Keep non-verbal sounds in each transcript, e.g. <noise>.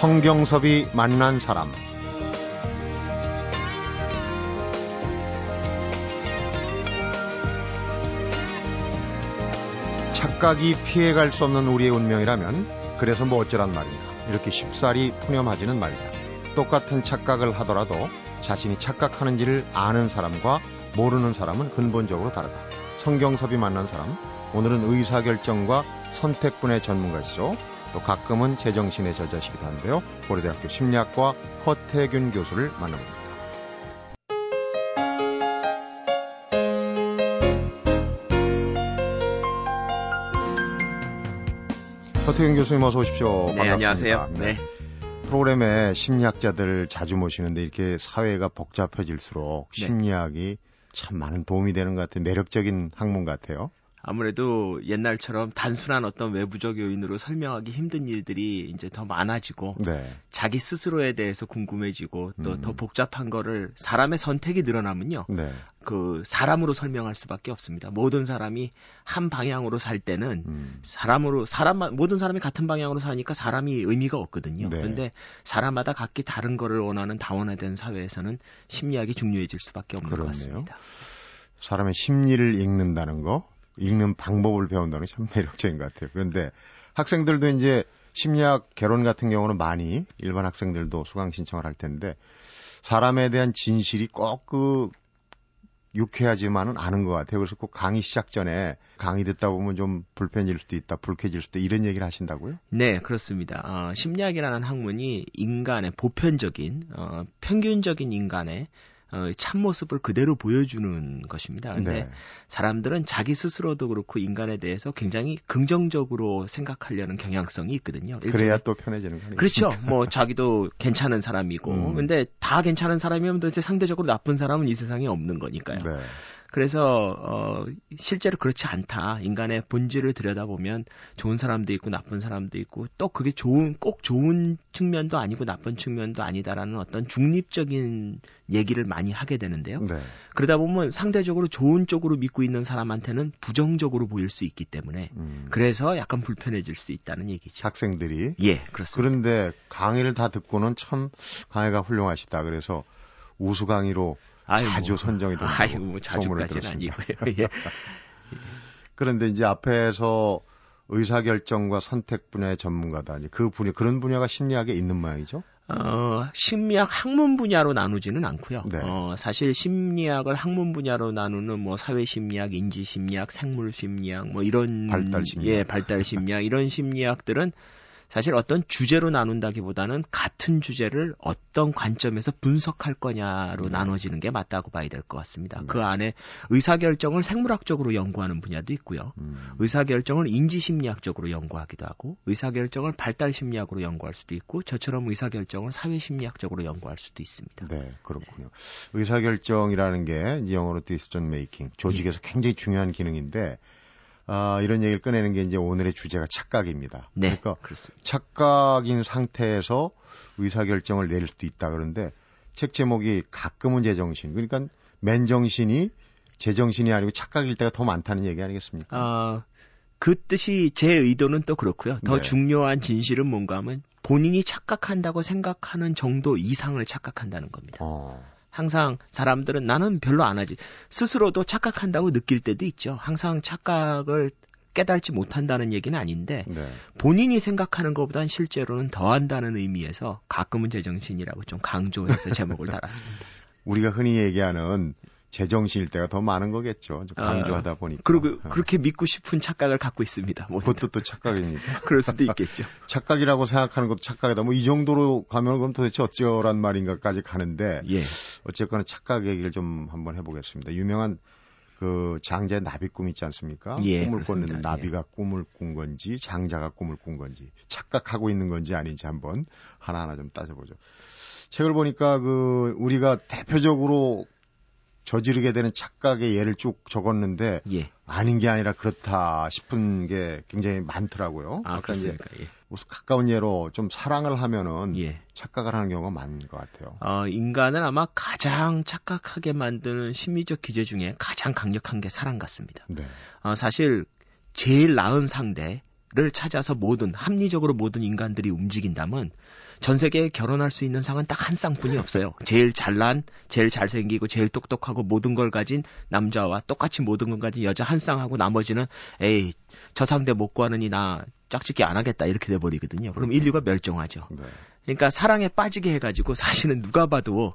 성경섭이 만난 사람. 착각이 피해갈 수 없는 우리의 운명이라면 그래서 뭐 어쩌란 말인가 이렇게 쉽사리 푸념하지는 말자. 똑같은 착각을 하더라도 자신이 착각하는지를 아는 사람과 모르는 사람은 근본적으로 다르다. 성경섭이 만난 사람 오늘은 의사결정과 선택분의 전문가시죠 또 가끔은 제정신의 저자시기도 한데요. 고려대학교 심리학과 허태균 교수를 만나봅니다. 허태균 교수님 어서 오십시오. 네, 반갑습니다. 안녕하세요. 네. 네. 프로그램에 심리학자들 자주 모시는데 이렇게 사회가 복잡해질수록 네. 심리학이 참 많은 도움이 되는 것 같아요. 매력적인 학문 같아요. 아무래도 옛날처럼 단순한 어떤 외부적 요인으로 설명하기 힘든 일들이 이제 더 많아지고 네. 자기 스스로에 대해서 궁금해지고 또더 음. 복잡한 거를 사람의 선택이 늘어나면요. 네. 그 사람으로 설명할 수밖에 없습니다. 모든 사람이 한 방향으로 살 때는 음. 사람으로 사람만 모든 사람이 같은 방향으로 사니까 사람이 의미가 없거든요. 네. 그런데 사람마다 각기 다른 거를 원하는 다원화된 사회에서는 심리학이 중요해질 수밖에 없는 그렇네요. 것 같습니다. 사람의 심리를 읽는다는 거 읽는 방법을 배운다는 게 참 매력적인 것 같아요. 그런데 학생들도 이제 심리학 개론 같은 경우는 많이 일반 학생들도 수강 신청을 할 텐데 사람에 대한 진실이 꼭 그 유쾌하지만은 않은 것 같아요. 그래서 꼭 강의 시작 전에 강의 듣다 보면 좀 불편해질 수도 있다, 불쾌해질 수도 이런 얘기를 하신다고요? 네, 그렇습니다. 어, 심리학이라는 학문이 인간의 보편적인, 어, 평균적인 인간의 어, 참모습을 그대로 보여주는 것입니다. 근데 네. 사람들은 자기 스스로도 그렇고 인간에 대해서 굉장히 긍정적으로 생각하려는 경향성이 있거든요. 그래야 또 편해지는 거아요 그렇죠. <laughs> 뭐 자기도 괜찮은 사람이고. 음. 근데 다 괜찮은 사람이면 도대체 상대적으로 나쁜 사람은 이 세상에 없는 거니까요. 네. 그래서 어 실제로 그렇지 않다. 인간의 본질을 들여다보면 좋은 사람도 있고 나쁜 사람도 있고 또 그게 좋은 꼭 좋은 측면도 아니고 나쁜 측면도 아니다라는 어떤 중립적인 얘기를 많이 하게 되는데요. 네. 그러다 보면 상대적으로 좋은 쪽으로 믿고 있는 사람한테는 부정적으로 보일 수 있기 때문에 음. 그래서 약간 불편해질 수 있다는 얘기죠. 학생들이 예, 그렇습니다. 그런데 강의를 다 듣고는 참 강의가 훌륭하시다. 그래서 우수 강의로 아이고, 자주 선정이 된다고 아이고, 뭐 자주까지는 아니고요. 예. <laughs> 그런데 이제 앞에서 의사결정과 선택 분야의 전문가다. 그 분야 그런 분야가 심리학에 있는 모양이죠? 어, 심리학 학문 분야로 나누지는 않고요. 네. 어, 사실 심리학을 학문 분야로 나누는 뭐 사회 심리학, 인지 심리학, 생물 심리학 뭐 이런 발달 심리학, 예, 발달 심리학 이런 심리학들은 사실 어떤 주제로 나눈다기보다는 같은 주제를 어떤 관점에서 분석할 거냐로 네. 나눠지는 게 맞다고 봐야 될 것 같습니다. 네. 그 안에 의사결정을 생물학적으로 연구하는 분야도 있고요. 음. 의사결정을 인지심리학적으로 연구하기도 하고 의사결정을 발달심리학으로 연구할 수도 있고 저처럼 의사결정을 사회심리학적으로 연구할 수도 있습니다. 네, 그렇군요. 의사결정이라는 게 영어로 디스전 메이킹 조직에서 네. 굉장히 중요한 기능인데 아, 이런 얘기를 꺼내는 게 이제 오늘의 주제가 착각입니다. 네. 그러니까 그렇습니다. 착각인 상태에서 의사 결정을 내릴 수도 있다 그러는데 책 제목이 가끔은 제정신. 그러니까 맨정신이 제정신이 아니고 착각일 때가 더 많다는 얘기 아니겠습니까? 아, 그 뜻이 제 의도는 또 그렇고요. 더 네. 중요한 진실은 뭔가 하면 본인이 착각한다고 생각하는 정도 이상을 착각한다는 겁니다. 어. 항상 사람들은 나는 별로 안 하지. 스스로도 착각한다고 느낄 때도 있죠. 항상 착각을 깨달지 못한다는 얘기는 아닌데 네. 본인이 생각하는 것보단 실제로는 더 한다는 의미에서 가끔은 제정신이라고 좀 강조해서 제목을 달았습니다. <laughs> 우리가 흔히 얘기하는 제정신일 때가 더 많은 거겠죠. 강조하다 아, 보니까. 그리고 어. 그렇게 믿고 싶은 착각을 갖고 있습니다. 그것도 또 착각입니까? <laughs> 그럴 수도 있겠죠. <laughs> 착각이라고 생각하는 것도 착각이다. 뭐 이 정도로 가면 그럼 도대체 어쩌란 말인가까지 가는데 예. 어쨌거나 착각 얘기를 좀 한번 해보겠습니다. 유명한 그 장자의 나비 꿈 있지 않습니까? 예, 꿈을 꿨는데 예. 나비가 예. 꿈을 꾼 건지 장자가 꿈을 꾼 건지 착각하고 있는 건지 아닌지 한번 하나하나 좀 따져보죠. 책을 보니까 그 우리가 대표적으로 저지르게 되는 착각의 예를 쭉 적었는데 예. 아닌 게 아니라 그렇다 싶은 게 굉장히 많더라고요. 아, 그렇습니까? 예. 무슨 가까운 예로 좀 사랑을 하면은 예. 착각을 하는 경우가 많은 것 같아요. 어, 인간은 아마 가장 착각하게 만드는 심리적 기제 중에 가장 강력한 게 사랑 같습니다. 네. 어, 사실 제일 나은 상대, 를 찾아서 모든 합리적으로 모든 인간들이 움직인다면 전 세계에 결혼할 수 있는 상은 딱 한 쌍뿐이 없어요. 제일 잘난, 제일 잘생기고 제일 똑똑하고 모든 걸 가진 남자와 똑같이 모든 걸 가진 여자 한 쌍하고 나머지는 에이 저 상대 못 구하느니 나 짝짓기 안 하겠다 이렇게 돼 버리거든요. 그럼 인류가 멸종하죠. 네. 그러니까 사랑에 빠지게 해가지고 사실은 누가 봐도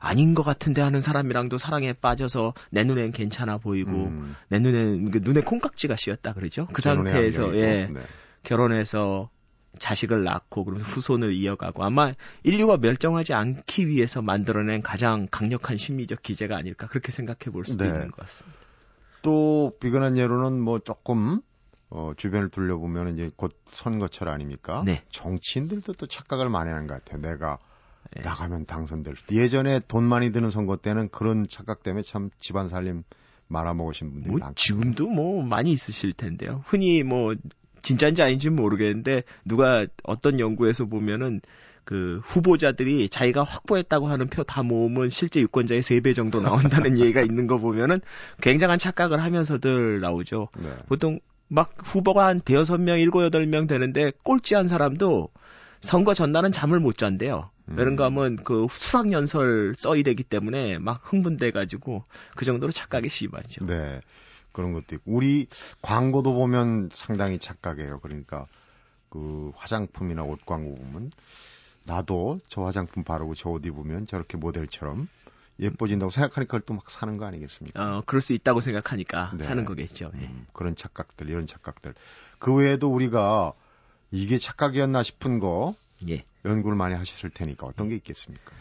아닌 것 같은데 하는 사람이랑도 사랑에 빠져서 내 눈엔 괜찮아 보이고 음. 내 눈엔 그 눈에 콩깍지가 씌었다 그러죠. 그 상태에서 예 네. 결혼해서 자식을 낳고 그러면서 후손을 이어가고 아마 인류가 멸종하지 않기 위해서 만들어낸 가장 강력한 심리적 기제가 아닐까 그렇게 생각해 볼 수도 네. 있는 것 같습니다. 또 비근한 예로는 뭐 조금 어, 주변을 둘러보면 이제 곧 선거철 아닙니까? 네. 정치인들도 또 착각을 많이 하는 것 같아요. 내가 네. 나가면 당선될 수. 예전에 돈 많이 드는 선거 때는 그런 착각 때문에 참 집안 살림 말아먹으신 분들이 뭐, 많고. 지금도 뭐 많이 있으실 텐데요. 흔히 뭐 진짜인지 아닌지는 모르겠는데 누가 어떤 연구에서 보면은 그 후보자들이 자기가 확보했다고 하는 표 다 모으면 실제 유권자의 3배 정도 나온다는 <laughs> 얘기가 있는 거 보면은 굉장한 착각을 하면서들 나오죠. 네. 보통 막 후보가 한 대여섯 명, 일곱, 여덟 명 되는데 꼴찌한 사람도 선거 전날은 잠을 못 잔대요. 음. 그런가 하면 그 수학 연설 써야 되기 때문에 막 흥분돼 가지고 그 정도로 착각이 심하죠. 네. 그런 것도 있고. 우리 광고도 보면 상당히 착각해요. 그러니까 그 화장품이나 옷 광고 보면 나도 저 화장품 바르고 저 옷 입으면 저렇게 모델처럼 예뻐진다고 생각하니까 그걸 또막 사는 거 아니겠습니까? 어, 그럴 수 있다고 생각하니까 네. 사는 거겠죠. 예. 음, 그런 착각들, 이런 착각들. 그 외에도 우리가 이게 착각이었나 싶은 거 예. 연구를 많이 하셨을 테니까 어떤 게 있겠습니까?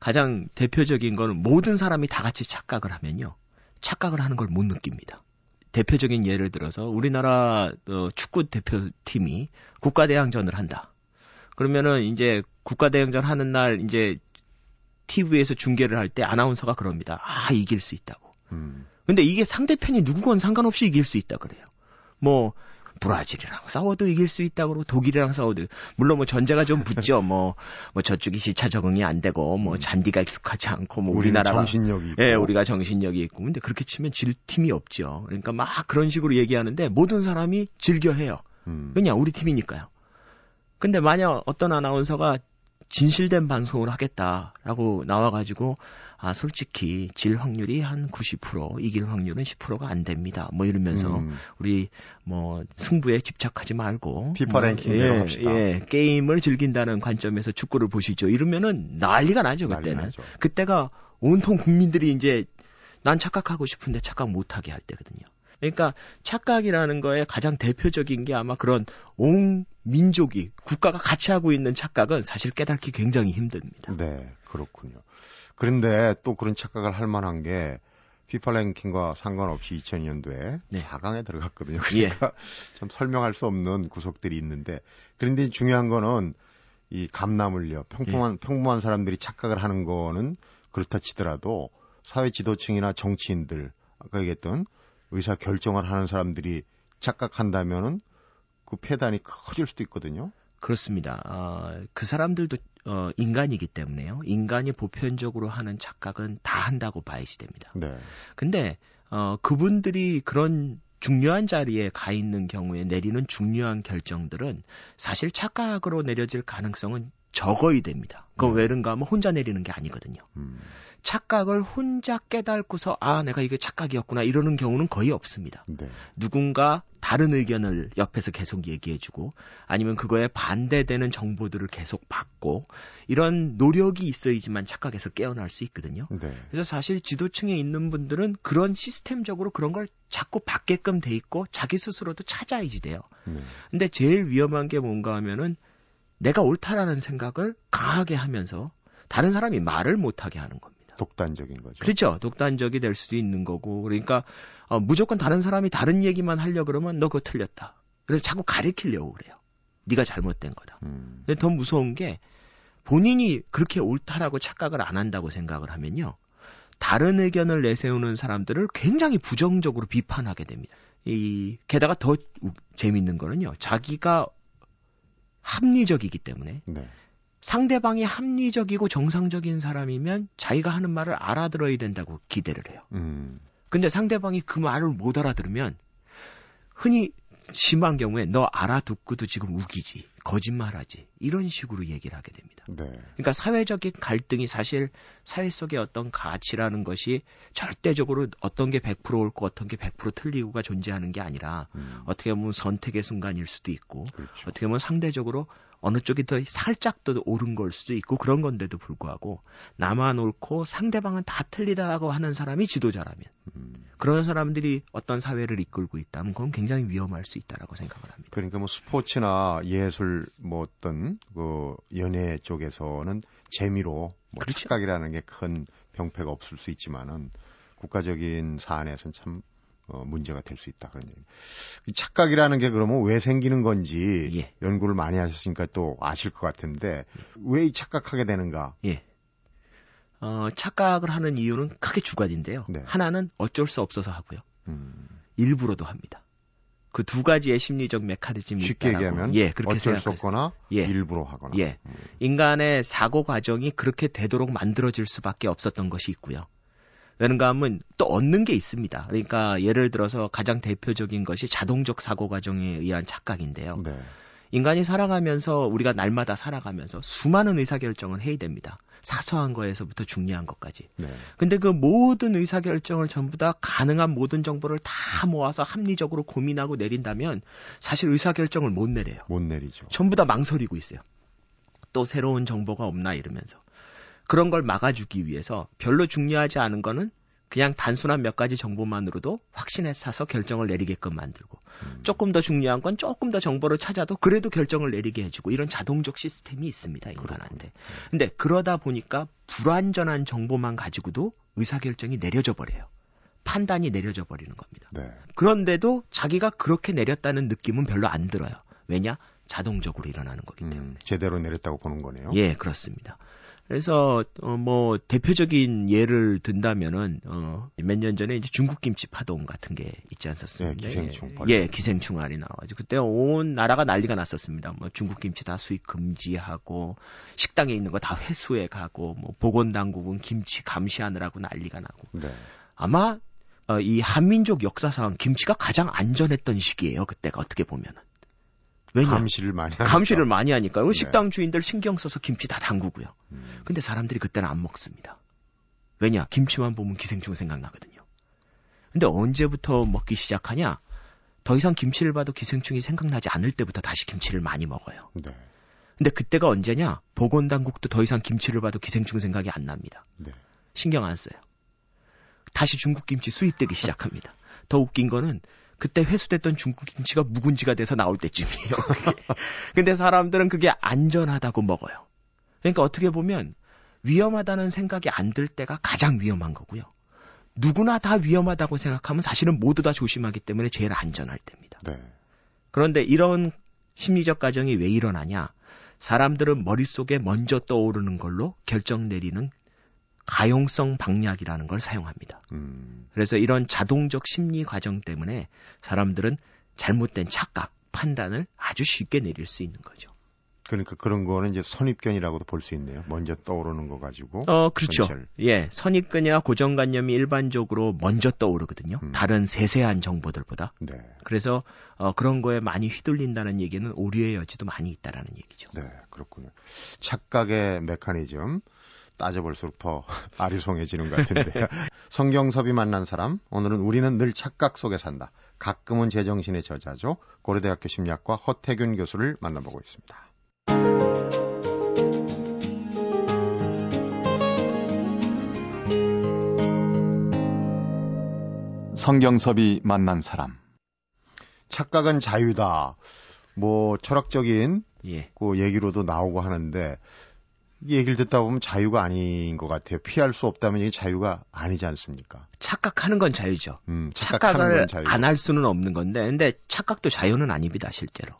가장 대표적인 거는 모든 사람이 다 같이 착각을 하면요. 착각을 하는 걸 못 느낍니다. 대표적인 예를 들어서 우리나라 어, 축구 대표팀이 국가대항전을 한다. 그러면은 이제 국가대항전 하는 날 이제 TV에서 중계를 할 때 아나운서가 그럽니다. 아, 이길 수 있다고. 음. 근데 이게 상대편이 누구건 상관없이 이길 수 있다 그래요. 뭐 브라질이랑 싸워도 이길 수 있다고 그러고 독일이랑 싸워도 물론 뭐 전제가 좀 붙죠. 뭐뭐 <laughs> 뭐 저쪽이 시차 적응이 안 되고 뭐 음. 잔디가 익숙하지 않고 뭐 우리나라가 정신력이 있고. 예, 우리가 정신력이 있고. 근데 그렇게 치면 질 팀이 없죠. 그러니까 막 그런 식으로 얘기하는데 모든 사람이 즐겨 해요. 음. 왜냐? 우리 팀이니까요. 근데 만약 어떤 아나운서가 진실된 방송을 하겠다라고 나와가지고 아 솔직히 질 확률이 한 90% 이길 확률은 10%가 안 됩니다. 뭐 이러면서 음. 우리 뭐 승부에 집착하지 말고 피파 뭐, 랭킹 예, 합시다. 예, 게임을 즐긴다는 관점에서 축구를 보시죠. 이러면은 난리가 나죠 그때는. 나죠. 그때가 온통 국민들이 이제 난 착각하고 싶은데 착각 못하게 할 때거든요. 그러니까 착각이라는 거에 가장 대표적인 게 아마 그런 온 민족이 국가가 같이 하고 있는 착각은 사실 깨닫기 굉장히 힘듭니다. 네, 그렇군요. 그런데 또 그런 착각을 할 만한 게 피파 랭킹과 상관없이 2002년도에 네. 4강에 들어갔거든요. 그러니까 예. <laughs> 참 설명할 수 없는 구석들이 있는데 그런데 중요한 거는 이 감나물려 평범한 예. 평범한 사람들이 착각을 하는 거는 그렇다 치더라도 사회 지도층이나 정치인들 아까 얘기했던 의사 결정을 하는 사람들이 착각한다면은 그 폐단이 커질 수도 있거든요. 그렇습니다. 어, 그 사람들도 어, 인간이기 때문에요. 인간이 보편적으로 하는 착각은 다 한다고 봐야지 됩니다. 네. 근데 어, 그분들이 그런 중요한 자리에 가 있는 경우에 내리는 중요한 결정들은 사실 착각으로 내려질 가능성은 적어야 됩니다. 그건 네. 왜는가 하면 혼자 내리는 게 아니거든요. 음. 착각을 혼자 깨닫고서 아 내가 이게 착각이었구나 이러는 경우는 거의 없습니다. 네. 누군가 다른 의견을 옆에서 계속 얘기해주고 아니면 그거에 반대되는 정보들을 계속 받고 이런 노력이 있어야지만 착각에서 깨어날 수 있거든요. 네. 그래서 사실 지도층에 있는 분들은 그런 시스템적으로 그런 걸 자꾸 받게끔 돼 있고 자기 스스로도 찾아야지 돼요. 네. 근데 제일 위험한 게 뭔가 하면은 내가 옳다라는 생각을 강하게 하면서 다른 사람이 말을 못하게 하는 겁니다. 독단적인 거죠. 그렇죠. 독단적이 될 수도 있는 거고. 그러니까 어, 무조건 다른 사람이 다른 얘기만 하려 그러면 너 그거 틀렸다. 그래서 자꾸 가리키려고 그래요. 네가 잘못된 거다. 음. 근데 더 무서운 게 본인이 그렇게 옳다라고 착각을 안 한다고 생각을 하면요. 다른 의견을 내세우는 사람들을 굉장히 부정적으로 비판하게 됩니다. 이 게다가 더 재밌는 거는요. 자기가 합리적이기 때문에 네. 상대방이 합리적이고 정상적인 사람이면 자기가 하는 말을 알아들어야 된다고 기대를 해요. 음. 근데 상대방이 그 말을 못 알아들으면 흔히 심한 경우에 너 알아듣고도 지금 우기지, 거짓말하지 이런 식으로 얘기를 하게 됩니다. 네. 그러니까 사회적인 갈등이 사실 사회 속의 어떤 가치라는 것이 절대적으로 어떤 게 100% 옳고 어떤 게 100% 틀리고가 존재하는 게 아니라 음. 어떻게 보면 선택의 순간일 수도 있고 그렇죠. 어떻게 보면 상대적으로 어느 쪽이 더 살짝 더 옳은 걸 수도 있고 그런 건데도 불구하고 나만 옳고 상대방은 다 틀리다고 하는 사람이 지도자라면 음. 그런 사람들이 어떤 사회를 이끌고 있다면 그건 굉장히 위험할 수 있다라고 생각을 합니다. 그러니까 뭐 스포츠나 예술 뭐 어떤 그 연예 쪽에서는 재미로 뭐 그렇죠. 착각이라는 게 큰 병폐가 없을 수 있지만은 국가적인 사안에서는 참 어, 문제가 될 수 있다 그런 얘기. 착각이라는 게 그러면 왜 생기는 건지 예. 연구를 많이 하셨으니까 또 아실 것 같은데 왜 이 착각하게 되는가? 예. 어, 착각을 하는 이유는 크게 두 가지인데요. 네. 하나는 어쩔 수 없어서 하고요. 음. 일부러도 합니다. 그 두 가지의 심리적 메커니즘이 쉽게 있다라고. 얘기하면 예, 그렇게 어쩔 수 없거나 예. 일부러 하거나. 예. 음. 인간의 사고 과정이 그렇게 되도록 만들어질 수밖에 없었던 것이 있고요. 왜는가 하면 또 얻는 게 있습니다. 그러니까 예를 들어서 가장 대표적인 것이 자동적 사고 과정에 의한 착각인데요. 네. 인간이 살아가면서 우리가 날마다 살아가면서 수많은 의사결정을 해야 됩니다. 사소한 거에서부터 중요한 것까지. 네. 근데 그 모든 의사결정을 전부 다 가능한 모든 정보를 다 모아서 합리적으로 고민하고 내린다면 사실 의사결정을 못 내려요. 못 내리죠. 전부 다 망설이고 있어요. 또 새로운 정보가 없나 이러면서. 그런 걸 막아주기 위해서 별로 중요하지 않은 거는 그냥 단순한 몇 가지 정보만으로도 확신에 차서 결정을 내리게끔 만들고 음. 조금 더 중요한 건 조금 더 정보를 찾아도 그래도 결정을 내리게 해주고 이런 자동적 시스템이 있습니다 인간한테. 그렇군요. 근데 그러다 보니까 불완전한 정보만 가지고도 의사결정이 내려져 버려요. 판단이 내려져 버리는 겁니다. 네. 그런데도 자기가 그렇게 내렸다는 느낌은 별로 안 들어요. 왜냐? 자동적으로 일어나는 거기 음, 때문에. 음, 제대로 내렸다고 보는 거네요. 예, 그렇습니다. 그래서 어 뭐 대표적인 예를 든다면은 어 몇 년 전에 이제 중국 김치 파동 같은 게 있지 않았습니까? 네, 기생충. 예, 예, 기생충 알이 나와가지고 그때 온 나라가 난리가 났었습니다. 뭐 중국 김치 다 수입 금지하고 식당에 있는 거 다 회수해 가고 뭐 보건 당국은 김치 감시하느라고 난리가 나고. 네. 아마 어, 이 한민족 역사상 김치가 가장 안전했던 시기예요. 그때가 어떻게 보면은. 왜냐? 감시를 많이 하니까. 감시를 많이 하니까. 네. 식당 주인들 신경 써서 김치 다 담그고요. 음. 근데 사람들이 그때는 안 먹습니다. 왜냐? 김치만 보면 기생충 생각나거든요. 근데 언제부터 먹기 시작하냐? 더 이상 김치를 봐도 기생충이 생각나지 않을 때부터 다시 김치를 많이 먹어요. 네. 근데 그때가 언제냐? 보건당국도 더 이상 김치를 봐도 기생충 생각이 안 납니다. 네. 신경 안 써요. 다시 중국 김치 수입되기 시작합니다. 더 웃긴 거는 그때 회수됐던 중국 김치가 묵은지가 돼서 나올 때쯤이에요. <laughs> 근데 사람들은 그게 안전하다고 먹어요. 그러니까 어떻게 보면 위험하다는 생각이 안 들 때가 가장 위험한 거고요. 누구나 다 위험하다고 생각하면 사실은 모두 다 조심하기 때문에 제일 안전할 때입니다. 네. 그런데 이런 심리적 과정이 왜 일어나냐? 사람들은 머릿속에 먼저 떠오르는 걸로 결정 내리는 가용성 방약이라는 걸 사용합니다. 음. 그래서 이런 자동적 심리 과정 때문에 사람들은 잘못된 착각, 판단을 아주 쉽게 내릴 수 있는 거죠. 그러니까 그런 거는 이제 선입견이라고도 볼 수 있네요. 먼저 떠오르는 거 가지고. 어, 그렇죠. 전체를. 예. 선입견이나 고정관념이 일반적으로 먼저 떠오르거든요. 음. 다른 세세한 정보들보다. 네. 그래서 어, 그런 거에 많이 휘둘린다는 얘기는 오류의 여지도 많이 있다라는 얘기죠. 네, 그렇군요. 착각의 메커니즘. 따져볼수록 더 <laughs> 아리송해지는 것 같은데요. <laughs> 성경섭이 만난 사람, 오늘은 우리는 늘 착각 속에 산다. 가끔은 제정신의 저자죠. 고려대학교 심리학과 허태균 교수를 만나보고 있습니다. 성경섭이 만난 사람. 착각은 자유다. 뭐 철학적인 예. 그 얘기로도 나오고 하는데 얘기를 듣다 보면 자유가 아닌 것 같아요. 피할 수 없다면 이게 자유가 아니지 않습니까? 착각하는 건 자유죠. 음, 착각을 안 할 수는 없는 건데, 근데 착각도 자유는 아닙니다, 실제로.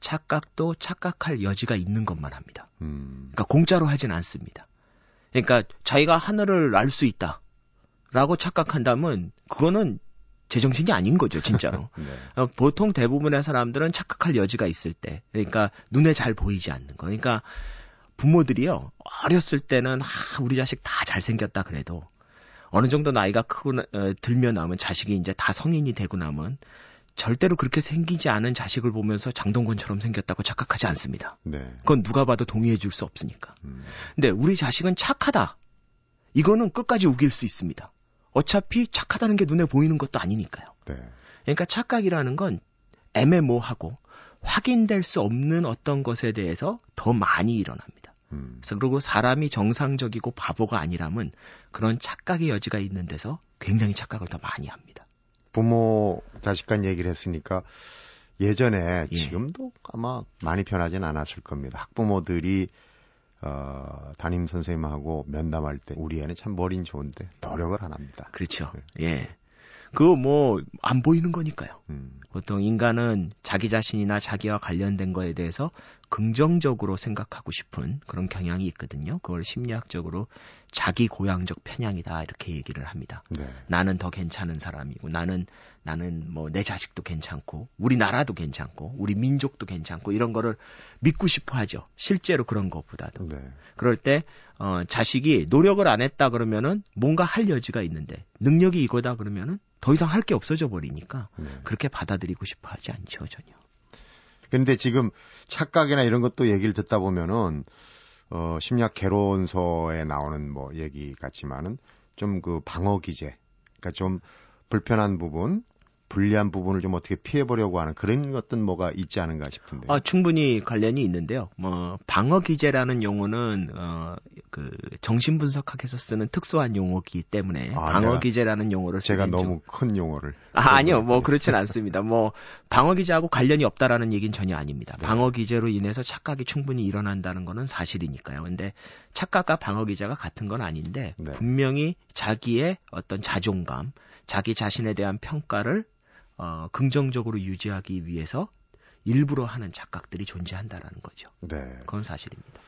착각도 착각할 여지가 있는 것만 합니다. 음. 그러니까 공짜로 하진 않습니다. 그러니까 자기가 하늘을 날 수 있다. 라고 착각한다면 그거는 제정신이 아닌 거죠, 진짜로. <laughs> 네. 어, 보통 대부분의 사람들은 착각할 여지가 있을 때, 그러니까 눈에 잘 보이지 않는 거. 그러니까 부모들이요 어렸을 때는 아, 우리 자식 다 잘생겼다 그래도 어느 정도 나이가 크고 어, 들면 나면 자식이 이제 다 성인이 되고 나면 절대로 그렇게 생기지 않은 자식을 보면서 장동건처럼 생겼다고 착각하지 않습니다. 네. 그건 누가 봐도 동의해 줄 수 없으니까. 음. 근데 우리 자식은 착하다. 이거는 끝까지 우길 수 있습니다. 어차피 착하다는 게 눈에 보이는 것도 아니니까요. 네. 그러니까 착각이라는 건 애매모하고 확인될 수 없는 어떤 것에 대해서 더 많이 일어납니다. 음. 그래서 그리고 사람이 정상적이고 바보가 아니라면 그런 착각의 여지가 있는 데서 굉장히 착각을 더 많이 합니다. 부모 자식 간 얘기를 했으니까 예전에 예. 지금도 아마 많이 변하진 않았을 겁니다. 학부모들이 어, 담임 선생님하고 면담할 때 우리 애는 참 머리는 좋은데 노력을 안 합니다. 그렇죠. 예. 그거 뭐 안 보이는 거니까요. 음. 보통 인간은 자기 자신이나 자기와 관련된 거에 대해서 긍정적으로 생각하고 싶은 그런 경향이 있거든요. 그걸 심리학적으로 자기 고향적 편향이다 이렇게 얘기를 합니다. 네. 나는 더 괜찮은 사람이고 나는 나는 뭐 내 자식도 괜찮고 우리 나라도 괜찮고 우리 민족도 괜찮고 이런 거를 믿고 싶어 하죠. 실제로 그런 것보다도. 네. 그럴 때 어, 자식이 노력을 안 했다 그러면은 뭔가 할 여지가 있는데 능력이 이거다 그러면은 더 이상 할 게 없어져 버리니까 네. 그렇게 받아들이고 싶어 하지 않죠 전혀. 근데 지금 착각이나 이런 것도 얘기를 듣다 보면은 어 심리학 개론서에 나오는 뭐 얘기 같지만은 좀 그 방어 기제 그러니까 좀 불편한 부분 불리한 부분을 좀 어떻게 피해 보려고 하는 그런 것든 뭐가 있지 않은가 싶은데. 아, 충분히 관련이 있는데요. 뭐 방어 기제라는 용어는 어, 그 정신 분석학에서 쓰는 특수한 용어이기 때문에 아, 방어 내가- 기제라는 용어를 제가 쓰긴 좀- 너무 큰 용어를. 아, 아니요. 뭐 그렇진 않습니다. 뭐 방어 기제하고 관련이 없다라는 얘기는 전혀 아닙니다. 네. 방어 기제로 인해서 착각이 충분히 일어난다는 거는 사실이니까요. 근데 착각과 방어 기제가 같은 건 아닌데 네. 분명히 자기의 어떤 자존감, 자기 자신에 대한 평가를 어, 긍정적으로 유지하기 위해서 일부러 하는 착각들이 존재한다라는 거죠. 네. 그건 사실입니다.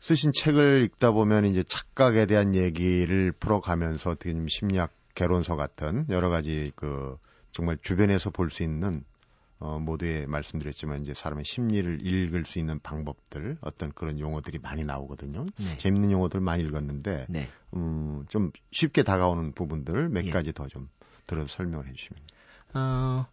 쓰신 책을 읽다 보면 이제 착각에 대한 얘기를 풀어가면서 어떻게 좀 심리학 개론서 같은 여러 가지 그 정말 주변에서 볼 수 있는 어 모두에 말씀드렸지만 이제 사람의 심리를 읽을 수 있는 방법들 어떤 그런 용어들이 많이 나오거든요. 네. 재밌는 용어들 많이 읽었는데 네. 음 좀 쉽게 다가오는 부분들 몇 예. 가지 더 좀 들어 설명을 해주시면. 어,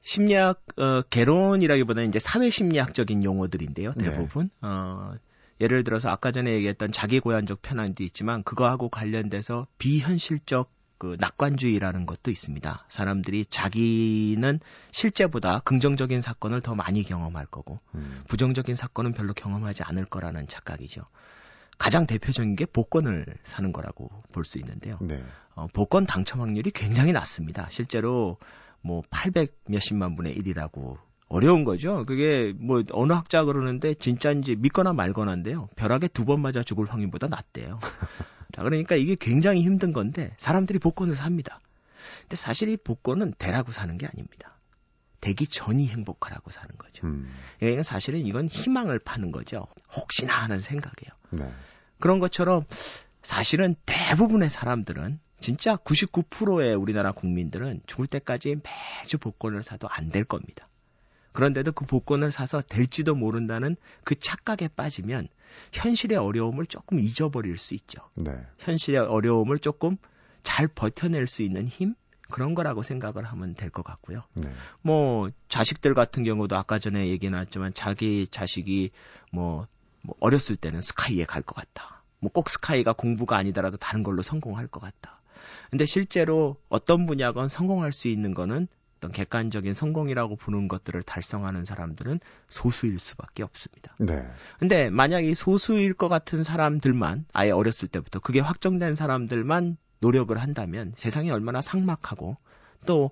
심리학 어, 개론이라기보다는 이제 사회 심리학적인 용어들인데요. 네. 대부분 어, 예를 들어서 아까 전에 얘기했던 자기 고향적 편안도 있지만 그거하고 관련돼서 비현실적 그 낙관주의라는 것도 있습니다. 사람들이 자기는 실제보다 긍정적인 사건을 더 많이 경험할 거고 음. 부정적인 사건은 별로 경험하지 않을 거라는 착각이죠. 가장 대표적인 게 복권을 사는 거라고 볼 수 있는데요. 네. 어, 복권 당첨 확률이 굉장히 낮습니다. 실제로 뭐 800 몇십만 분의 1이라고 어려운 거죠. 그게 뭐 어느 학자 그러는데 진짜인지 믿거나 말거나인데요. 벼락에 두 번 맞아 죽을 확률보다 낮대요. <laughs> 자, 그러니까 이게 굉장히 힘든 건데 사람들이 복권을 삽니다. 근데 사실 이 복권은 되라고 사는 게 아닙니다. 되기 전이 행복하라고 사는 거죠. 음. 그러니까 사실은 이건 희망을 파는 거죠. 혹시나 하는 생각이에요. 네. 그런 것처럼 사실은 대부분의 사람들은 진짜 99%의 우리나라 국민들은 죽을 때까지 매주 복권을 사도 안 될 겁니다. 그런데도 그 복권을 사서 될지도 모른다는 그 착각에 빠지면 현실의 어려움을 조금 잊어버릴 수 있죠. 네. 현실의 어려움을 조금 잘 버텨낼 수 있는 힘? 그런 거라고 생각을 하면 될 것 같고요. 네. 뭐 자식들 같은 경우도 아까 전에 얘기 나왔지만 자기 자식이 뭐, 뭐 어렸을 때는 스카이에 갈 것 같다. 뭐 꼭 스카이가 공부가 아니더라도 다른 걸로 성공할 것 같다. 근데 실제로 어떤 분야건 성공할 수 있는 거는 어떤 객관적인 성공이라고 보는 것들을 달성하는 사람들은 소수일 수밖에 없습니다. 네. 근데 만약 이 소수일 것 같은 사람들만 아예 어렸을 때부터 그게 확정된 사람들만 노력을 한다면 세상이 얼마나 삭막하고 또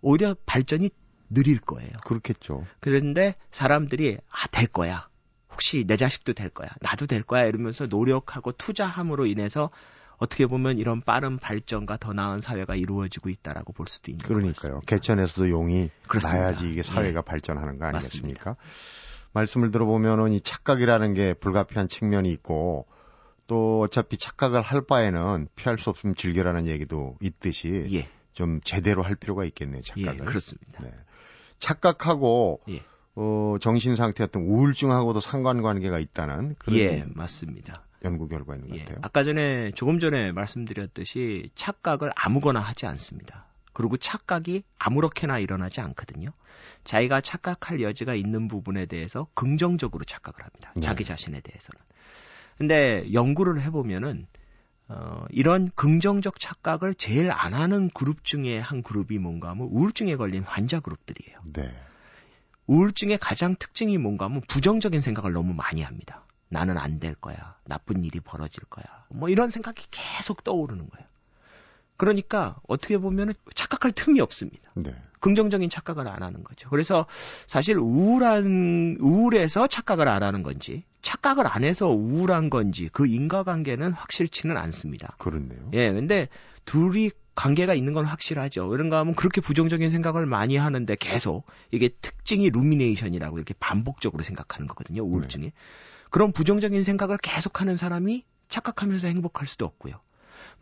오히려 발전이 느릴 거예요. 그렇겠죠. 그런데 사람들이 아 될 거야. 혹시 내 자식도 될 거야. 나도 될 거야 이러면서 노력하고 투자함으로 인해서 어떻게 보면 이런 빠른 발전과 더 나은 사회가 이루어지고 있다라고 볼 수도 있는 그러니까요. 것 같습니다. 개천에서도 용이 그렇습니다. 나야지 이게 사회가 예. 발전하는 거 맞습니다. 아니겠습니까? 말씀을 들어보면은 이 착각이라는 게 불가피한 측면이 있고 또 어차피 착각을 할 바에는 피할 수 없으면 즐겨라는 얘기도 있듯이 예, 좀 제대로 할 필요가 있겠네요. 예, 착각을. 그렇습니다. 네. 착각하고 예. 어, 정신 상태 어떤 우울증하고도 상관관계가 있다는 그런 예, 맞습니다. 연구 결과 있는 것 예. 같아요. 아까 전에 조금 전에 말씀드렸듯이 착각을 아무거나 하지 않습니다. 그리고 착각이 아무렇게나 일어나지 않거든요. 자기가 착각할 여지가 있는 부분에 대해서 긍정적으로 착각을 합니다. 네. 자기 자신에 대해서는. 근데 연구를 해보면은 어, 이런 긍정적 착각을 제일 안 하는 그룹 중에 한 그룹이 뭔가 하면 우울증에 걸린 환자 그룹들이에요. 네. 우울증의 가장 특징이 뭔가 하면 부정적인 생각을 너무 많이 합니다. 나는 안 될 거야. 나쁜 일이 벌어질 거야. 뭐 이런 생각이 계속 떠오르는 거예요. 그러니까 어떻게 보면 착각할 틈이 없습니다. 네. 긍정적인 착각을 안 하는 거죠. 그래서 사실 우울한 우울해서 착각을 안 하는 건지 착각을 안 해서 우울한 건지 그 인과관계는 확실치는 않습니다. 그렇네요. 예, 근데 둘이 관계가 있는 건 확실하죠. 그런가 하면 그렇게 부정적인 생각을 많이 하는데 계속 이게 특징이 rumination이라고 이렇게 반복적으로 생각하는 거거든요. 우울증이. 네. 그런 부정적인 생각을 계속하는 사람이 착각하면서 행복할 수도 없고요.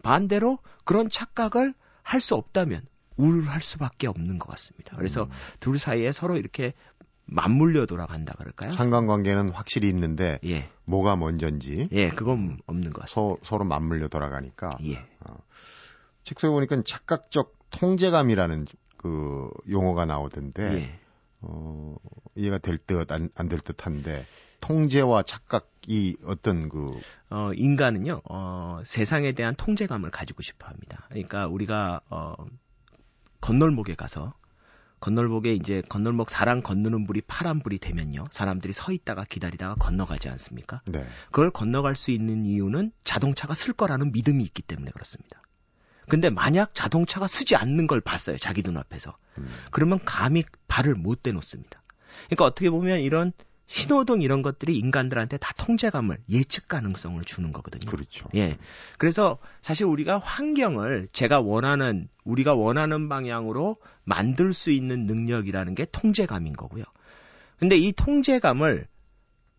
반대로 그런 착각을 할 수 없다면 우울할 수밖에 없는 것 같습니다. 그래서 음. 둘 사이에 서로 이렇게 맞물려 돌아간다 그럴까요? 상관관계는 확실히 있는데 예. 뭐가 먼저인지 예, 그건 없는 것 같습니다. 서, 로 맞물려 돌아가니까 예. 어. 책 속에 보니까 착각적 통제감이라는 그 용어가 나오던데 예. 어, 이해가 될 듯안안될 듯한데 통제와 착각이 어떤 그 어, 인간은요 어, 세상에 대한 통제감을 가지고 싶어합니다. 그러니까 우리가 어, 건널목에 가서 건널목에 이제 건널목 사랑 건너는 불이 파란 불이 되면요 사람들이 서 있다가 기다리다가 건너가지 않습니까? 네. 그걸 건너갈 수 있는 이유는 자동차가 쓸 거라는 믿음이 있기 때문에 그렇습니다. 근데 만약 자동차가 쓰지 않는 걸 봤어요 자기 눈앞에서 음. 그러면 감히 발을 못 대놓습니다. 그러니까 어떻게 보면 이런 신호등 이런 것들이 인간들한테 다 통제감을 예측 가능성을 주는 거거든요. 그렇죠. 예. 그래서 사실 우리가 환경을 제가 원하는 우리가 원하는 방향으로 만들 수 있는 능력이라는 게 통제감인 거고요. 근데 이 통제감을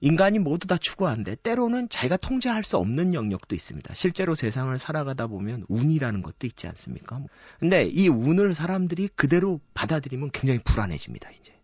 인간이 모두 다 추구하는데 때로는 자기가 통제할 수 없는 영역도 있습니다. 실제로 세상을 살아가다 보면 운이라는 것도 있지 않습니까? 근데 이 운을 사람들이 그대로 받아들이면 굉장히 불안해집니다, 이제.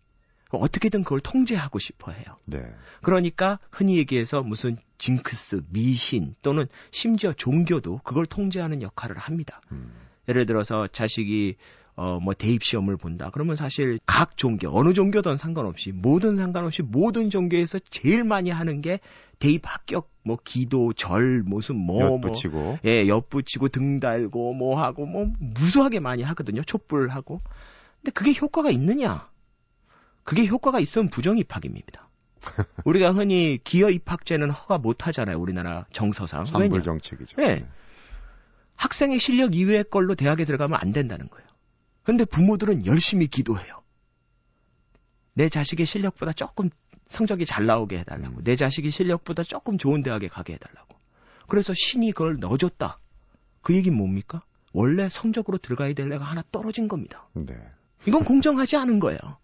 어떻게든 그걸 통제하고 싶어 해요. 네. 그러니까 흔히 얘기해서 무슨 징크스, 미신 또는 심지어 종교도 그걸 통제하는 역할을 합니다. 음. 예를 들어서 자식이 어, 뭐 대입 시험을 본다. 그러면 사실 각 종교, 어느 종교든 상관없이 모든 상관없이 모든 종교에서 제일 많이 하는 게 대입 합격 뭐 기도, 절 무슨 뭐 엿붙이고 뭐, 예, 엿붙이고 등 달고 뭐 하고 뭐 무수하게 많이 하거든요. 촛불하고. 근데 그게 효과가 있느냐? 그게 효과가 있으면 부정 입학입니다. <laughs> 우리가 흔히 기여 입학제는 허가 못 하잖아요. 우리나라 정서상. 산불 정책이죠. 네. 네. 학생의 실력 이외의 걸로 대학에 들어가면 안 된다는 거예요. 근데 부모들은 열심히 기도해요. 내 자식의 실력보다 조금 성적이 잘 나오게 해달라고. 음. 내 자식이 실력보다 조금 좋은 대학에 가게 해달라고. 그래서 신이 그걸 넣어줬다. 그 얘기는 뭡니까? 원래 성적으로 들어가야 될 애가 하나 떨어진 겁니다. 네. 이건 공정하지 않은 거예요.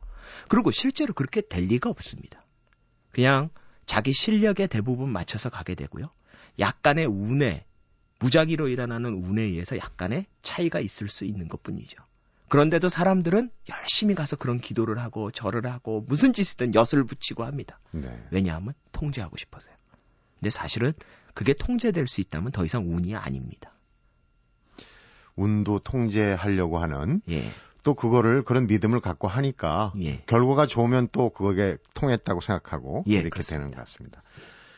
그리고 실제로 그렇게 될 리가 없습니다. 그냥 자기 실력에 대부분 맞춰서 가게 되고요. 약간의 운에, 무작위로 일어나는 운에 의해서 약간의 차이가 있을 수 있는 것 뿐이죠. 그런데도 사람들은 열심히 가서 그런 기도를 하고 절을 하고 무슨 짓이든 엿을 붙이고 합니다. 네. 왜냐하면 통제하고 싶어서요. 근데 사실은 그게 통제될 수 있다면 더 이상 운이 아닙니다. 운도 통제하려고 하는 예. 또 그거를 그런 믿음을 갖고 하니까 예. 결과가 좋으면 또 그게 통했다고 생각하고 예, 이렇게 그렇습니다. 되는 것 같습니다.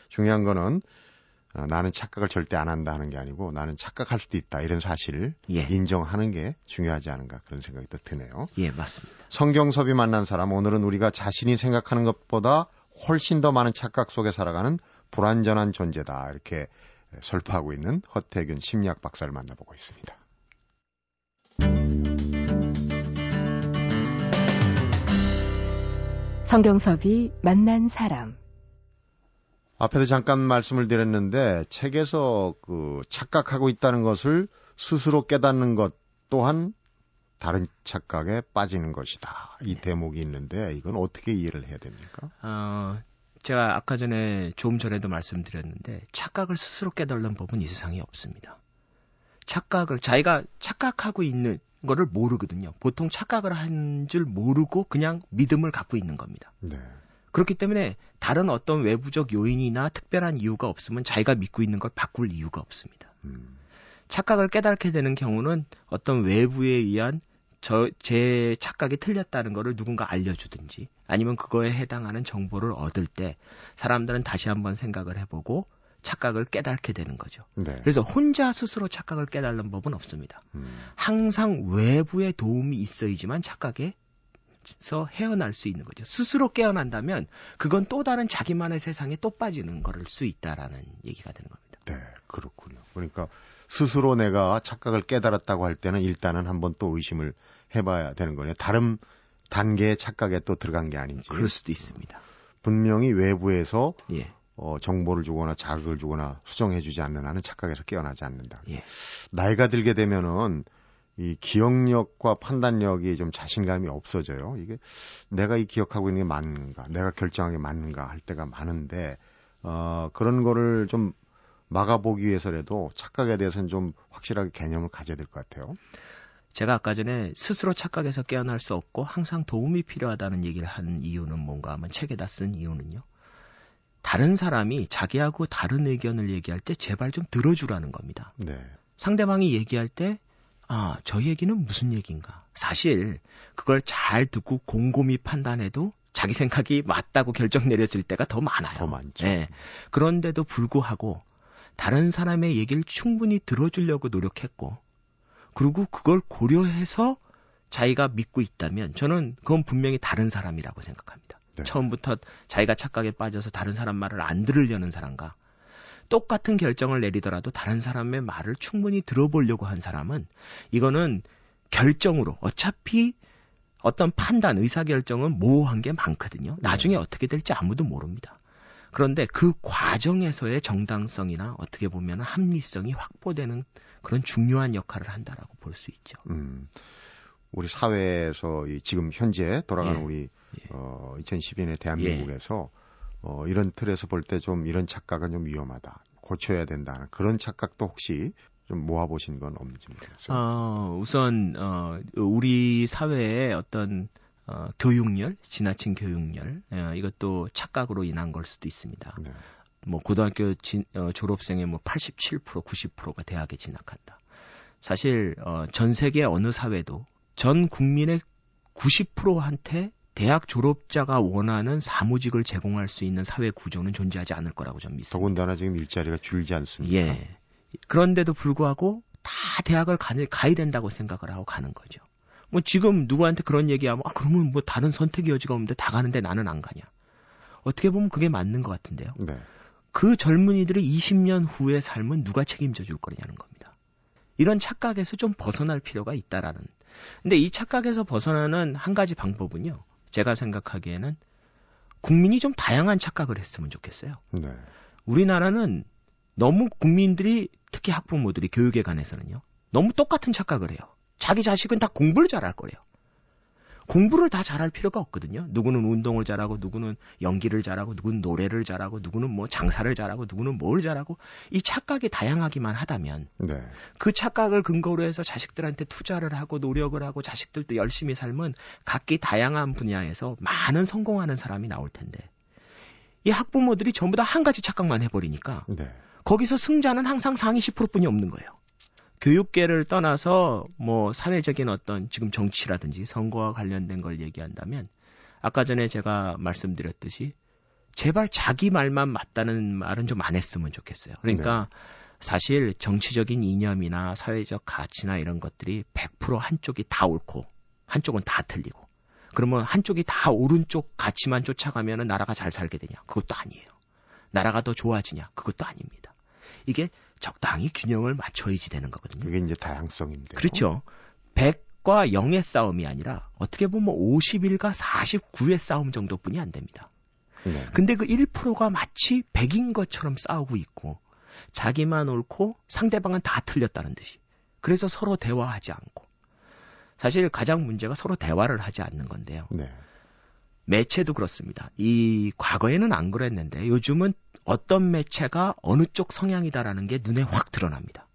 중요한 거는 어, 나는 착각을 절대 안 한다 하는 게 아니고 나는 착각할 수도 있다 이런 사실을 예. 인정하는 게 중요하지 않은가 그런 생각이 또 드네요. 예, 맞습니다. 성경섭이 만난 사람 오늘은 우리가 자신이 생각하는 것보다 훨씬 더 많은 착각 속에 살아가는 불완전한 존재다 이렇게 설파하고 있는 허태균 심리학 박사를 만나보고 있습니다. 성경섭이 만난 사람. 앞에도 잠깐 말씀을 드렸는데 책에서 그 착각하고 있다는 것을 스스로 깨닫는 것 또한 다른 착각에 빠지는 것이다. 이 네. 대목이 있는데 이건 어떻게 이해를 해야 됩니까? 어, 제가 아까 전에 조금 전에도 말씀드렸는데 착각을 스스로 깨달는 법은 이 세상에 없습니다. 착각을 자기가 착각하고 있는 거를 모르거든요. 보통 착각을 한 줄 모르고 그냥 믿음을 갖고 있는 겁니다. 네. 그렇기 때문에 다른 어떤 외부적 요인이나 특별한 이유가 없으면 자기가 믿고 있는 걸 바꿀 이유가 없습니다. 음. 착각을 깨닫게 되는 경우는 어떤 외부에 의한 저 제 착각이 틀렸다는 거를 누군가 알려주든지 아니면 그거에 해당하는 정보를 얻을 때 사람들은 다시 한번 생각을 해보고 착각을 깨닫게 되는 거죠. 네. 그래서 혼자 스스로 착각을 깨달는 법은 없습니다. 음. 항상 외부의 도움이 있어야지만 착각에서 헤어날 수 있는 거죠. 스스로 깨어난다면 그건 또 다른 자기만의 세상에 또 빠지는 거를 수 있다라는 얘기가 되는 겁니다. 네, 그렇군요. 그러니까 스스로 내가 착각을 깨달았다고 할 때는 일단은 한번 또 의심을 해봐야 되는 거네요. 다른 단계의 착각에 또 들어간 게 아닌지. 그럴 수도 있습니다. 분명히 외부에서 예. 어, 정보를 주거나 자극을 주거나 수정해주지 않는 한은 착각에서 깨어나지 않는다. 예. 나이가 들게 되면은 이 기억력과 판단력이 좀 자신감이 없어져요. 이게 내가 이 기억하고 있는 게 맞는가, 내가 결정하게 맞는가 할 때가 많은데 어, 그런 거를 좀 막아보기 위해서라도 착각에 대해서는 좀 확실하게 개념을 가져야 될 것 같아요. 제가 아까 전에 스스로 착각해서 깨어날 수 없고 항상 도움이 필요하다는 얘기를 한 이유는 뭔가 하면 책에다 쓴 이유는요. 다른 사람이 자기하고 다른 의견을 얘기할 때 제발 좀 들어주라는 겁니다. 네. 상대방이 얘기할 때 아, 저 얘기는 무슨 얘기인가? 사실 그걸 잘 듣고 곰곰이 판단해도 자기 생각이 맞다고 결정 내려질 때가 더 많아요. 더 많죠. 네. 그런데도 불구하고 다른 사람의 얘기를 충분히 들어주려고 노력했고 그리고 그걸 고려해서 자기가 믿고 있다면 저는 그건 분명히 다른 사람이라고 생각합니다. 네. 처음부터 자기가 착각에 빠져서 다른 사람 말을 안 들으려는 사람과 똑같은 결정을 내리더라도 다른 사람의 말을 충분히 들어보려고 한 사람은 이거는 결정으로 어차피 어떤 판단, 의사결정은 모호한 게 많거든요. 나중에 네. 어떻게 될지 아무도 모릅니다. 그런데 그 과정에서의 정당성이나 어떻게 보면 합리성이 확보되는 그런 중요한 역할을 한다라고 볼 수 있죠. 음, 우리 사회에서 이 지금 현재 돌아가는 예. 우리 예. 어, 2012년의 대한민국에서 예. 어, 이런 틀에서 볼 때 좀 이런 착각은 좀 위험하다. 고쳐야 된다는 그런 착각도 혹시 좀 모아보신 건 없는지 모르겠어요. 어, 우선 어, 우리 사회의 어떤 어, 교육열, 지나친 교육열, 어, 이것도 착각으로 인한 걸 수도 있습니다. 네. 뭐 고등학교 진, 어, 졸업생의 뭐 87%, 90%가 대학에 진학한다. 사실 어, 전 세계 어느 사회도 전 국민의 90%한테 대학 졸업자가 원하는 사무직을 제공할 수 있는 사회 구조는 존재하지 않을 거라고 저는 믿습니다. 더군다나 지금 일자리가 줄지 않습니다. 예. 그런데도 불구하고 다 대학을 가, 가야 된다고 생각을 하고 가는 거죠. 뭐 지금 누구한테 그런 얘기하면 아 그러면 뭐 다른 선택 여지가 없는데 다 가는데 나는 안 가냐. 어떻게 보면 그게 맞는 것 같은데요. 네. 그 젊은이들의 20년 후의 삶은 누가 책임져 줄 거냐는 겁니다. 이런 착각에서 좀 벗어날 필요가 있다라는. 근데 이 착각에서 벗어나는 한 가지 방법은요. 제가 생각하기에는 국민이 좀 다양한 착각을 했으면 좋겠어요. 네. 우리나라는 너무 국민들이 특히 학부모들이 교육에 관해서는요. 너무 똑같은 착각을 해요. 자기 자식은 다 공부를 잘할 거래요. 공부를 다 잘할 필요가 없거든요. 누구는 운동을 잘하고, 누구는 연기를 잘하고, 누구는 노래를 잘하고, 누구는 뭐 장사를 잘하고, 누구는 뭘 잘하고, 이 착각이 다양하기만 하다면, 네. 그 착각을 근거로 해서 자식들한테 투자를 하고, 노력을 하고, 자식들도 열심히 살면 각기 다양한 분야에서 많은 성공하는 사람이 나올 텐데, 이 학부모들이 전부 다 한 가지 착각만 해버리니까, 네. 거기서 승자는 항상 상위 10%뿐이 없는 거예요. 교육계를 떠나서 뭐 사회적인 어떤 지금 정치라든지 선거와 관련된 걸 얘기한다면 아까 전에 제가 말씀드렸듯이 제발 자기 말만 맞다는 말은 좀 안 했으면 좋겠어요. 그러니까 네. 사실 정치적인 이념이나 사회적 가치나 이런 것들이 100% 한쪽이 다 옳고 한쪽은 다 틀리고 그러면 한쪽이 다 오른쪽 가치만 쫓아가면 나라가 잘 살게 되냐? 그것도 아니에요. 나라가 더 좋아지냐? 그것도 아닙니다. 이게 적당히 균형을 맞춰야지 되는 거거든요. 그게 이제 다양성인데. 그렇죠. 100과 0의 싸움이 아니라 어떻게 보면 51과 49의 싸움 정도뿐이 안 됩니다. 네. 근데 그 1%가 마치 100인 것처럼 싸우고 있고 자기만 옳고 상대방은 다 틀렸다는 듯이. 그래서 서로 대화하지 않고. 사실 가장 문제가 서로 대화를 하지 않는 건데요. 네. 매체도 그렇습니다. 이 과거에는 안 그랬는데 요즘은 어떤 매체가 어느 쪽 성향이다라는 게 눈에 확 드러납니다.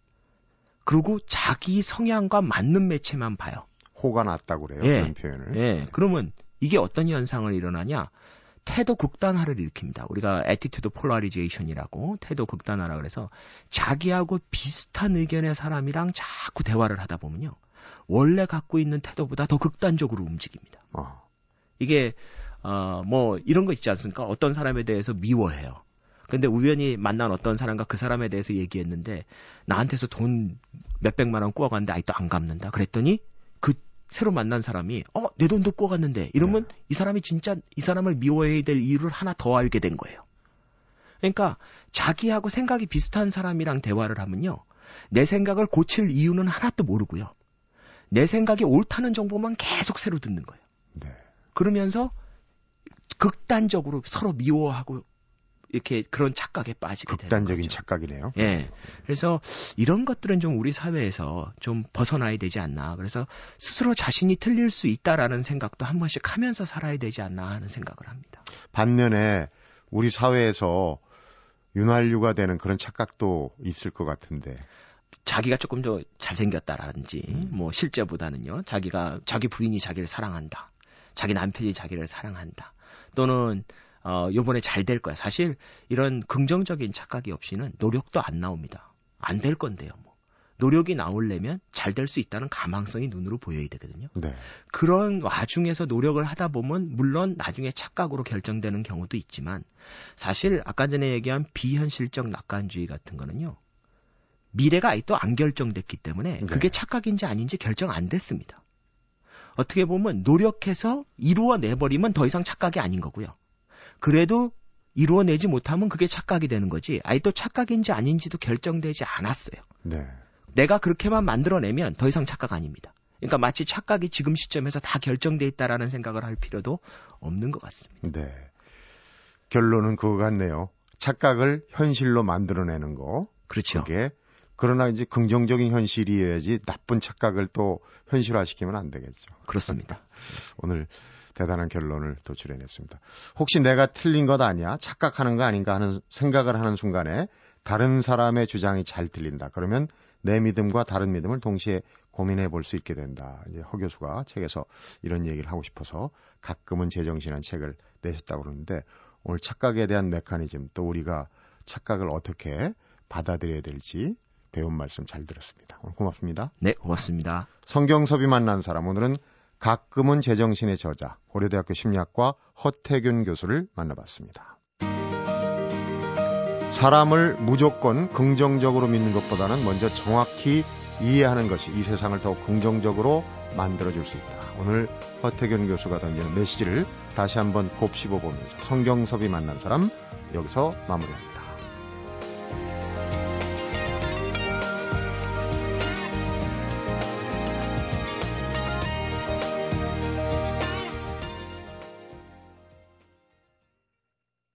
그리고 자기 성향과 맞는 매체만 봐요. 호가 났다고 그래요. 예, 그런 표현을. 예. 그러면 이게 어떤 현상을 일어나냐? 태도 극단화를 일으킵니다. 우리가 attitude polarization이라고 태도 극단화라 그래서 자기하고 비슷한 의견의 사람이랑 자꾸 대화를 하다 보면요. 원래 갖고 있는 태도보다 더 극단적으로 움직입니다. 어. 이게 어, 뭐 이런 거 있지 않습니까? 어떤 사람에 대해서 미워해요. 근데 우연히 만난 어떤 사람과 그 사람에 대해서 얘기했는데 나한테서 돈 몇백만 원 꾸어갔는데 아직도 안 갚는다. 그랬더니 그 새로 만난 사람이 어 내 돈도 꾸어갔는데 이러면 네. 이 사람이 진짜 이 사람을 미워해야 될 이유를 하나 더 알게 된 거예요. 그러니까 자기하고 생각이 비슷한 사람이랑 대화를 하면요. 내 생각을 고칠 이유는 하나도 모르고요. 내 생각이 옳다는 정보만 계속 새로 듣는 거예요. 네. 그러면서 극단적으로 서로 미워하고 이렇게 그런 착각에 빠지게 되는 극단적인 착각이네요. 예. 그래서 이런 것들은 좀 우리 사회에서 좀 벗어나야 되지 않나. 그래서 스스로 자신이 틀릴 수 있다라는 생각도 한 번씩 하면서 살아야 되지 않나 하는 생각을 합니다. 반면에 우리 사회에서 윤활유가 되는 그런 착각도 있을 것 같은데. 자기가 조금 더 잘생겼다라든지, 음. 뭐, 실제보다는요, 자기가, 자기 부인이 자기를 사랑한다. 자기 남편이 자기를 사랑한다. 또는, 어, 요번에 잘 될 거야. 사실, 이런 긍정적인 착각이 없이는 노력도 안 나옵니다. 안 될 건데요, 뭐. 노력이 나오려면 잘 될 수 있다는 가망성이 눈으로 보여야 되거든요. 네. 그런 와중에서 노력을 하다 보면 물론 나중에 착각으로 결정되는 경우도 있지만 사실 아까 전에 얘기한 비현실적 낙관주의 같은 거는요. 미래가 아직도 안 결정됐기 때문에 네. 그게 착각인지 아닌지 결정 안 됐습니다. 어떻게 보면 노력해서 이루어내버리면 더 이상 착각이 아닌 거고요. 그래도 이루어내지 못하면 그게 착각이 되는 거지. 아직도 착각인지 아닌지도 결정되지 않았어요. 네. 내가 그렇게만 만들어내면 더 이상 착각 아닙니다. 그러니까 마치 착각이 지금 시점에서 다 결정돼 있다라는 생각을 할 필요도 없는 것 같습니다. 네. 결론은 그거 같네요. 착각을 현실로 만들어내는 거. 그렇죠. 그게 그러나 이제 긍정적인 현실이어야지 나쁜 착각을 또 현실화시키면 안 되겠죠. 그렇습니다. <laughs> 오늘 대단한 결론을 도출해냈습니다. 혹시 내가 틀린 것 아니야? 착각하는 거 아닌가 하는 생각을 하는 순간에 다른 사람의 주장이 잘 들린다. 그러면 내 믿음과 다른 믿음을 동시에 고민해 볼 수 있게 된다. 이제 허 교수가 책에서 이런 얘기를 하고 싶어서 가끔은 제정신한 책을 내셨다고 그러는데 오늘 착각에 대한 메커니즘 또 우리가 착각을 어떻게 받아들여야 될지 배운 말씀 잘 들었습니다. 오늘 고맙습니다. 네, 고맙습니다. 성경섭이 만난 사람 오늘은 가끔은 제정신의 저자 고려대학교 심리학과 허태균 교수를 만나봤습니다. 사람을 무조건 긍정적으로 믿는 것보다는 먼저 정확히 이해하는 것이 이 세상을 더욱 긍정적으로 만들어줄 수 있다. 오늘 허태균 교수가 던지는 메시지를 다시 한번 곱씹어 보면서 성경섭이 만난 사람 여기서 마무리합니다.